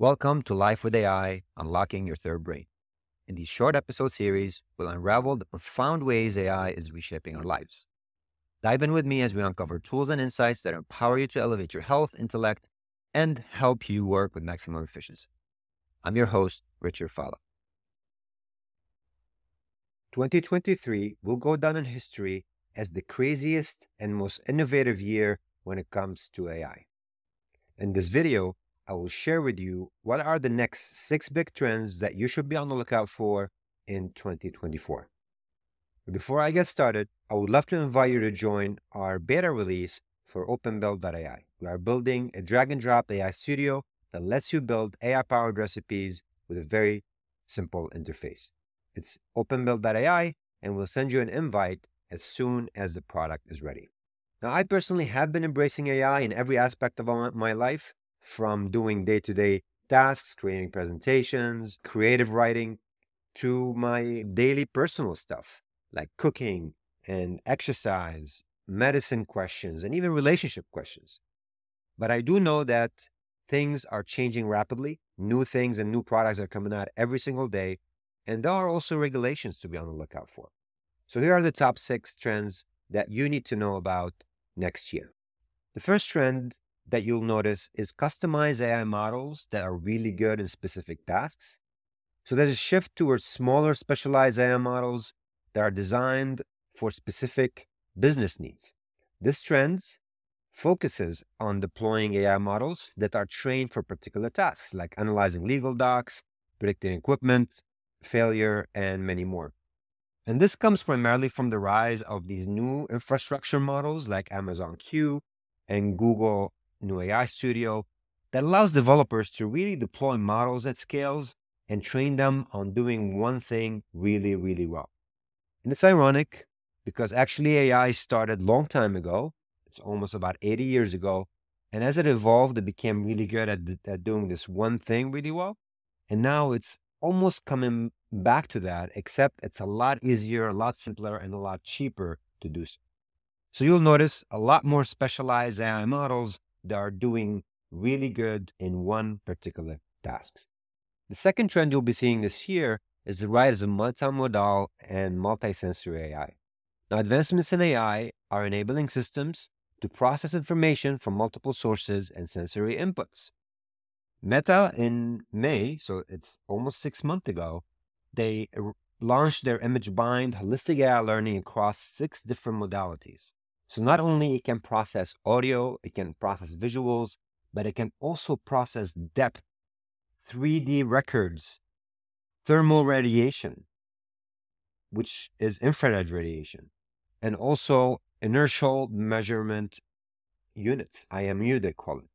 Welcome to Life with AI, Unlocking Your Third Brain. In these short episode series, we'll unravel the profound ways AI is reshaping our lives. Dive in with me as we uncover tools and insights that empower you to elevate your health, intellect, and help you work with maximum efficiency. I'm your host, Richard Fala. 2023 will go down in history as the craziest and most innovative year when it comes to AI. In this video, I will share with you what are the next six big trends that you should be on the lookout for in 2024. Before I get started, I would love to invite you to join our beta release for OpenBuild.ai. We are building a drag and drop AI studio that lets you build AI powered recipes with a very simple interface. It's OpenBuild.ai, and we'll send you an invite as soon as the product is ready. Now, I personally have been embracing AI in every aspect of my life, from doing day to day tasks, creating presentations, creative writing, to my daily personal stuff like cooking and exercise, medicine questions, and even relationship questions. But I do know that things are changing rapidly. New things and new products are coming out every single day. And there are also regulations to be on the lookout for. So here are the top six trends that you need to know about next year. The first trend that you'll notice is customized AI models that are really good in specific tasks. So there's a shift towards smaller specialized AI models that are designed for specific business needs. This trend focuses on deploying AI models that are trained for particular tasks like analyzing legal docs, predicting equipment failure, and many more. And this comes primarily from the rise of these new infrastructure models like Amazon Q and Google New AI Studio that allows developers to really deploy models at scales and train them on doing one thing really, really well. And it's ironic because actually AI started long time ago. It's almost about 80 years ago. And as it evolved, it became really good at, at doing this one thing really well. And now it's almost coming back to that, except it's a lot easier, a lot simpler, and a lot cheaper to do so. So you'll notice a lot more specialized AI models that are doing really good in one particular task. The second trend you'll be seeing this year is the rise of multimodal and multisensory AI. Now, advancements in AI are enabling systems to process information from multiple sources and sensory inputs. Meta in May, so it's almost six months ago, they launched their ImageBind holistic AI learning across six different modalities. So not only it can process audio, it can process visuals, but it can also process depth, 3D records, thermal radiation, which is infrared radiation, and also inertial measurement units, IMU they call it.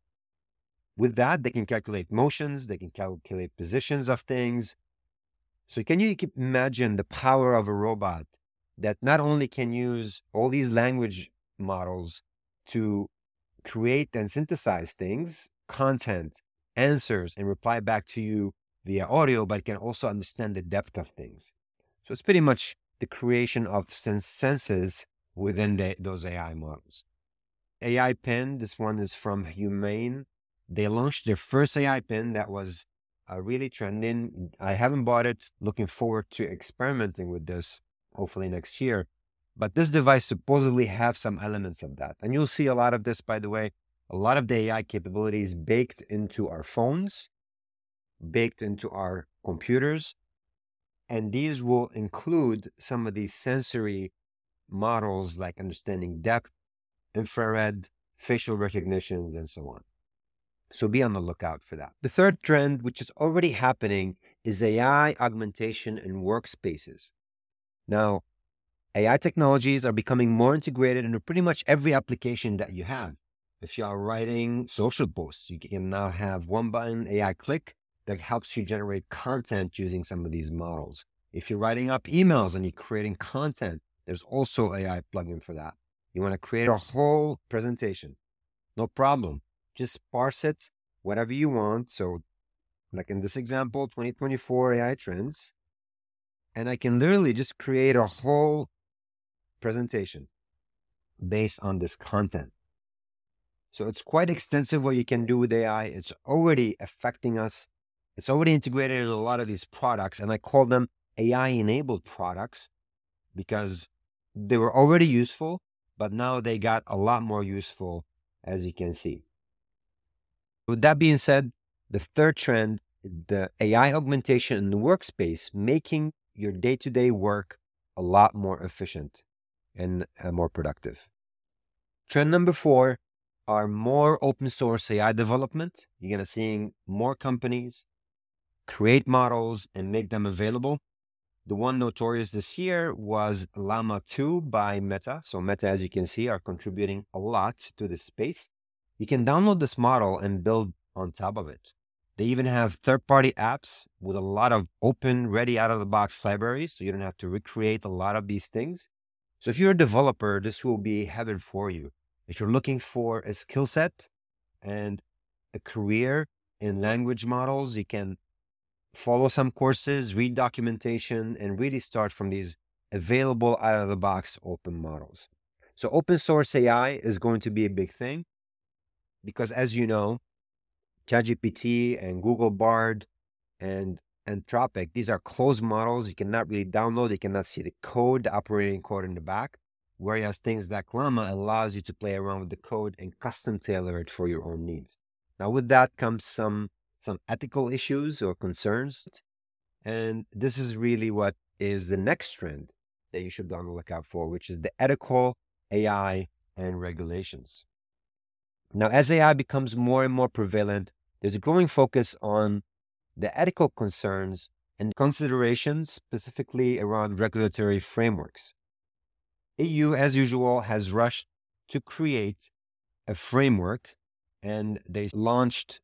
With that, they can calculate motions, they can calculate positions of things. So can you imagine the power of a robot that not only can use all these language models to create and synthesize things, content, answers, and reply back to you via audio, but can also understand the depth of things. So it's pretty much the creation of sense senses within the, those AI models. AI Pin, this one is from Humane. They launched their first AI Pin that was uh, really trending. I haven't bought it. Looking forward to experimenting with this hopefully next year. But this device supposedly have some elements of that. And you'll see a lot of this, by the way, a lot of the AI capabilities baked into our phones, baked into our computers. And these will include some of these sensory models like understanding depth, infrared, facial recognitions, and so on. So be on the lookout for that. The third trend, which is already happening, is AI augmentation in workspaces. Now, AI technologies are becoming more integrated into pretty much every application that you have. If you are writing social posts, you can now have one button AI click that helps you generate content using some of these models. If you're writing up emails and you're creating content, there's also AI plugin for that. You want to create a whole presentation. No problem. Just parse it whatever you want. So, like in this example, 2024 AI trends. And I can literally just create a whole presentation based on this content. So it's quite extensive what you can do with AI. It's already affecting us. It's already integrated in a lot of these products. And I call them AI enabled products because they were already useful, but now they got a lot more useful, as you can see. With that being said, the third trend, the AI augmentation in the workspace, making your day to day work a lot more efficient and uh, more productive. Trend number four are more open source AI development. You're going to seeing more companies create models and make them available. The one notorious this year was Llama 2 by Meta. So Meta, as you can see, are contributing a lot to this space. You can download this model and build on top of it. They even have third party apps with a lot of open, ready out of the box libraries. So you don't have to recreate a lot of these things. So if you're a developer, this will be headed for you. If you're looking for a skill set and a career in language models, you can follow some courses, read documentation, and really start from these available out of the box open models. So open source AI is going to be a big thing because as you know, ChatGPT and Google Bard and Anthropic, these are closed models. You cannot really download, you cannot see the code, the operating code in the back. Whereas things like Llama allows you to play around with the code and custom tailor it for your own needs. Now, with that comes some some ethical issues or concerns. And this is really what is the next trend that you should be on the lookout for, which is the ethical AI and regulations. Now, as AI becomes more and more prevalent, there's a growing focus on the ethical concerns and considerations specifically around regulatory frameworks. EU, as usual, has rushed to create a framework and they launched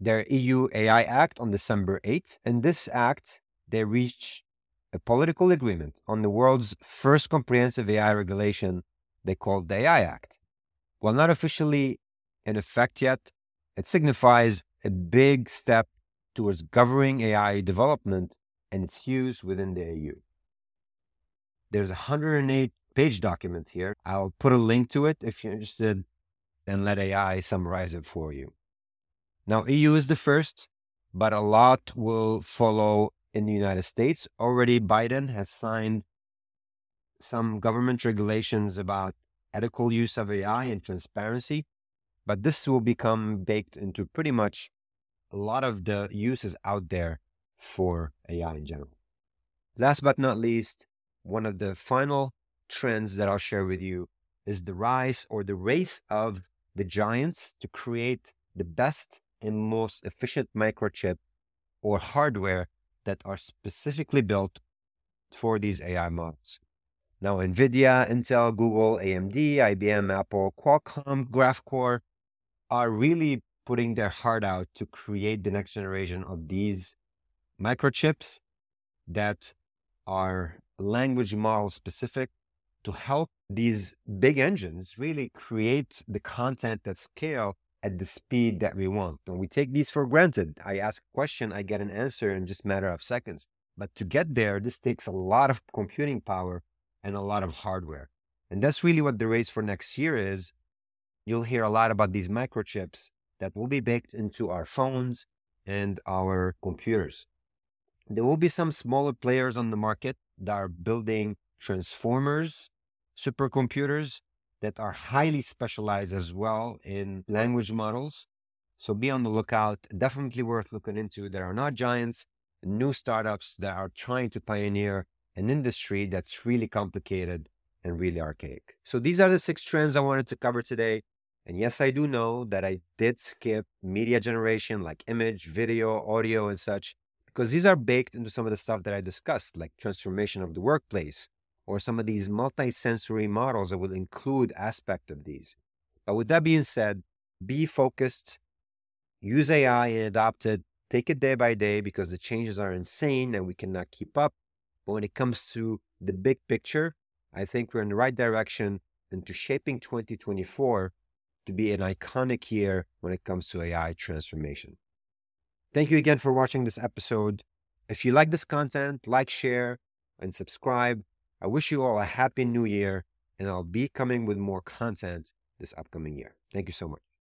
their EU AI Act on December 8th. In this act, they reached a political agreement on the world's first comprehensive AI regulation they called the AI Act. While not officially in effect yet, it signifies a big step towards governing AI development and its use within the EU. There's a 108 page document here. I'll put a link to it if you're interested and let AI summarize it for you. Now, EU is the first, but a lot will follow in the United States. Already, Biden has signed some government regulations about ethical use of AI and transparency, but this will become baked into pretty much a lot of the uses out there for AI in general. Last but not least, one of the final trends that I'll share with you is the rise or the race of the giants to create the best and most efficient microchip or hardware that are specifically built for these AI models. Now, NVIDIA, Intel, Google, AMD, IBM, Apple, Qualcomm, GraphCore are really putting their heart out to create the next generation of these microchips that are language model specific to help these big engines really create the content that scale at the speed that we want. And we take these for granted. I ask a question, I get an answer in just matter of seconds. But to get there, this takes a lot of computing power and a lot of hardware. And that's really what the race for next year is. You'll hear a lot about these microchips that will be baked into our phones and our computers. There will be some smaller players on the market that are building transformers, supercomputers that are highly specialized as well in language models. So be on the lookout. Definitely worth looking into. There are not giants, new startups that are trying to pioneer an industry that's really complicated and really archaic. So these are the six trends I wanted to cover today. And yes, I do know that I did skip media generation like image, video, audio, and such, because these are baked into some of the stuff that I discussed, like transformation of the workplace or some of these multi-sensory models that will include aspect of these. But with that being said, be focused, use AI and adopt it, take it day by day because the changes are insane and we cannot keep up. But when it comes to the big picture, I think we're in the right direction into shaping 2024 to be an iconic year when it comes to AI transformation. Thank you again for watching this episode. If you like this content, like, share, and subscribe. I wish you all a happy new year, and I'll be coming with more content this upcoming year. Thank you so much.